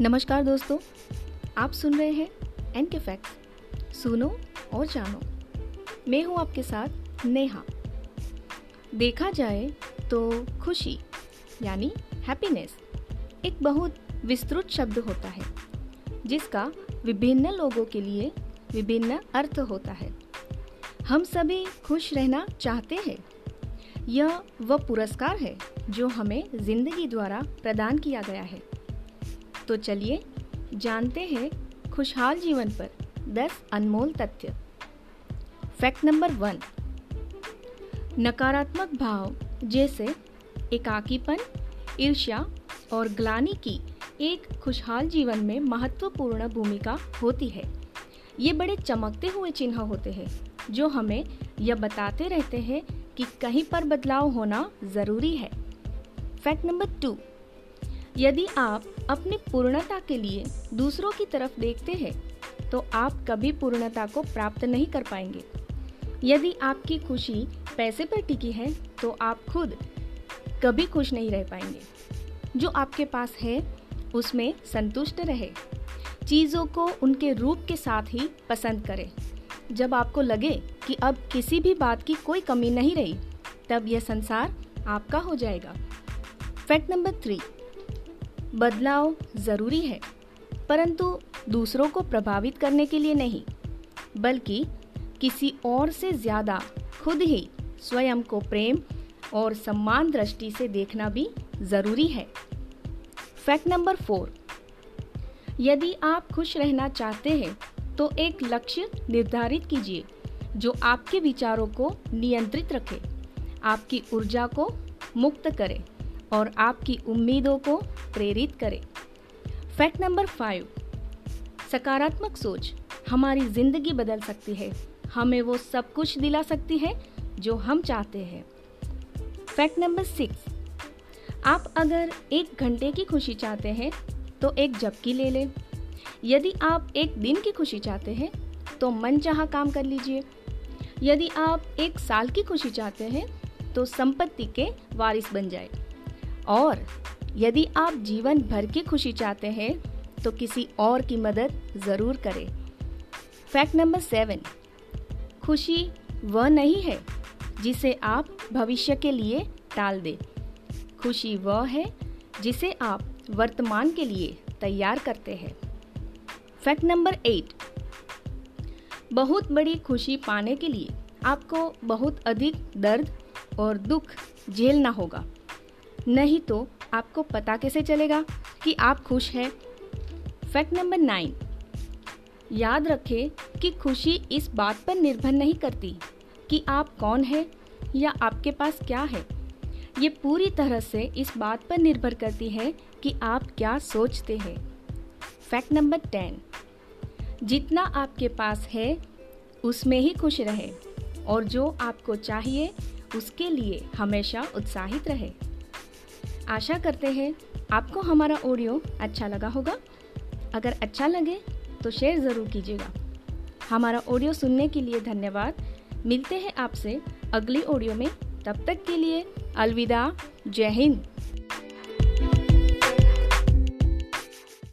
नमस्कार दोस्तों, आप सुन रहे हैं एन के फैक्ट्स सुनो और जानो। मैं हूँ आपके साथ नेहा। देखा जाए तो खुशी, यानी हैप्पीनेस एक बहुत विस्तृत शब्द होता है, जिसका विभिन्न लोगों के लिए विभिन्न अर्थ होता है। हम सभी खुश रहना चाहते हैं। यह वह पुरस्कार है जो हमें ज़िंदगी द्वारा प्रदान किया गया है। तो चलिए जानते हैं खुशहाल जीवन पर 10 अनमोल तथ्य। फैक्ट नंबर वन नकारात्मक भाव जैसे एकाकीपन, ईर्ष्या और ग्लानी की एक खुशहाल जीवन में महत्वपूर्ण भूमिका होती है। ये बड़े चमकते हुए चिन्ह होते हैं, जो हमें यह बताते रहते हैं कि कहीं पर बदलाव होना ज़रूरी है। फैक्ट नंबर टू यदि आप अपनी पूर्णता के लिए दूसरों की तरफ़ देखते हैं तो आप कभी पूर्णता को प्राप्त नहीं कर पाएँगे। यदि आपकी खुशी पैसे पर टिकी है तो आप खुद कभी खुश नहीं रह पाएँगे। जो आपके पास है, उसमें संतुष्ट रहे। चीज़ों को उनके रूप के साथ ही पसंद करें। जब आपको लगे कि अब किसी भी बात की कोई कमी नहीं रही, तब यह संसार आपका हो जाएगा। फैक्ट नंबर थ्री बदलाव ज़रूरी है, परंतु दूसरों को प्रभावित करने के लिए नहीं, बल्कि किसी और से ज़्यादा खुद ही स्वयं को प्रेम और सम्मान दृष्टि से देखना भी ज़रूरी है। फैक्ट नंबर फोर, यदि आप खुश रहना चाहते हैं तो एक लक्ष्य निर्धारित कीजिए, जो आपके विचारों को नियंत्रित रखे, आपकी ऊर्जा को मुक्त करे। और आपकी उम्मीदों को प्रेरित करे। फैक्ट नंबर फाइव सकारात्मक सोच हमारी ज़िंदगी बदल सकती है। हमें वो सब कुछ दिला सकती है जो हम चाहते हैं। फैक्ट नंबर सिक्स आप अगर एक घंटे की खुशी चाहते हैं तो एक झपकी ले लें। यदि आप एक दिन की खुशी चाहते हैं तो मन चाह काम कर लीजिए। यदि आप एक साल की खुशी चाहते हैं तो संपत्ति के वारिस बन जाए। और यदि आप जीवन भर की खुशी चाहते हैं तो किसी और की मदद ज़रूर करें। फैक्ट नंबर सेवन, खुशी वह नहीं है जिसे आप भविष्य के लिए टाल दें। खुशी वह है जिसे आप वर्तमान के लिए तैयार करते हैं। फैक्ट नंबर एट, बहुत बड़ी खुशी पाने के लिए आपको बहुत अधिक दर्द और दुख झेलना होगा। नहीं तो आपको पता कैसे चलेगा कि आप खुश हैं? फैक्ट नंबर नाइन याद रखें कि खुशी इस बात पर निर्भर नहीं करती कि आप कौन हैं या आपके पास क्या है। ये पूरी तरह से इस बात पर निर्भर करती है कि आप क्या सोचते हैं। फैक्ट नंबर टेन जितना आपके पास है, उसमें ही खुश रहे और जो आपको चाहिए, उसके लिए हमेशा उत्साहित रहे। आशा करते हैं आपको हमारा ऑडियो अच्छा लगा होगा। अगर अच्छा लगे तो शेयर ज़रूर कीजिएगा। हमारा ऑडियो सुनने के लिए धन्यवाद। मिलते हैं आपसे अगली ऑडियो में। तब तक के लिए अलविदा। जय हिंद।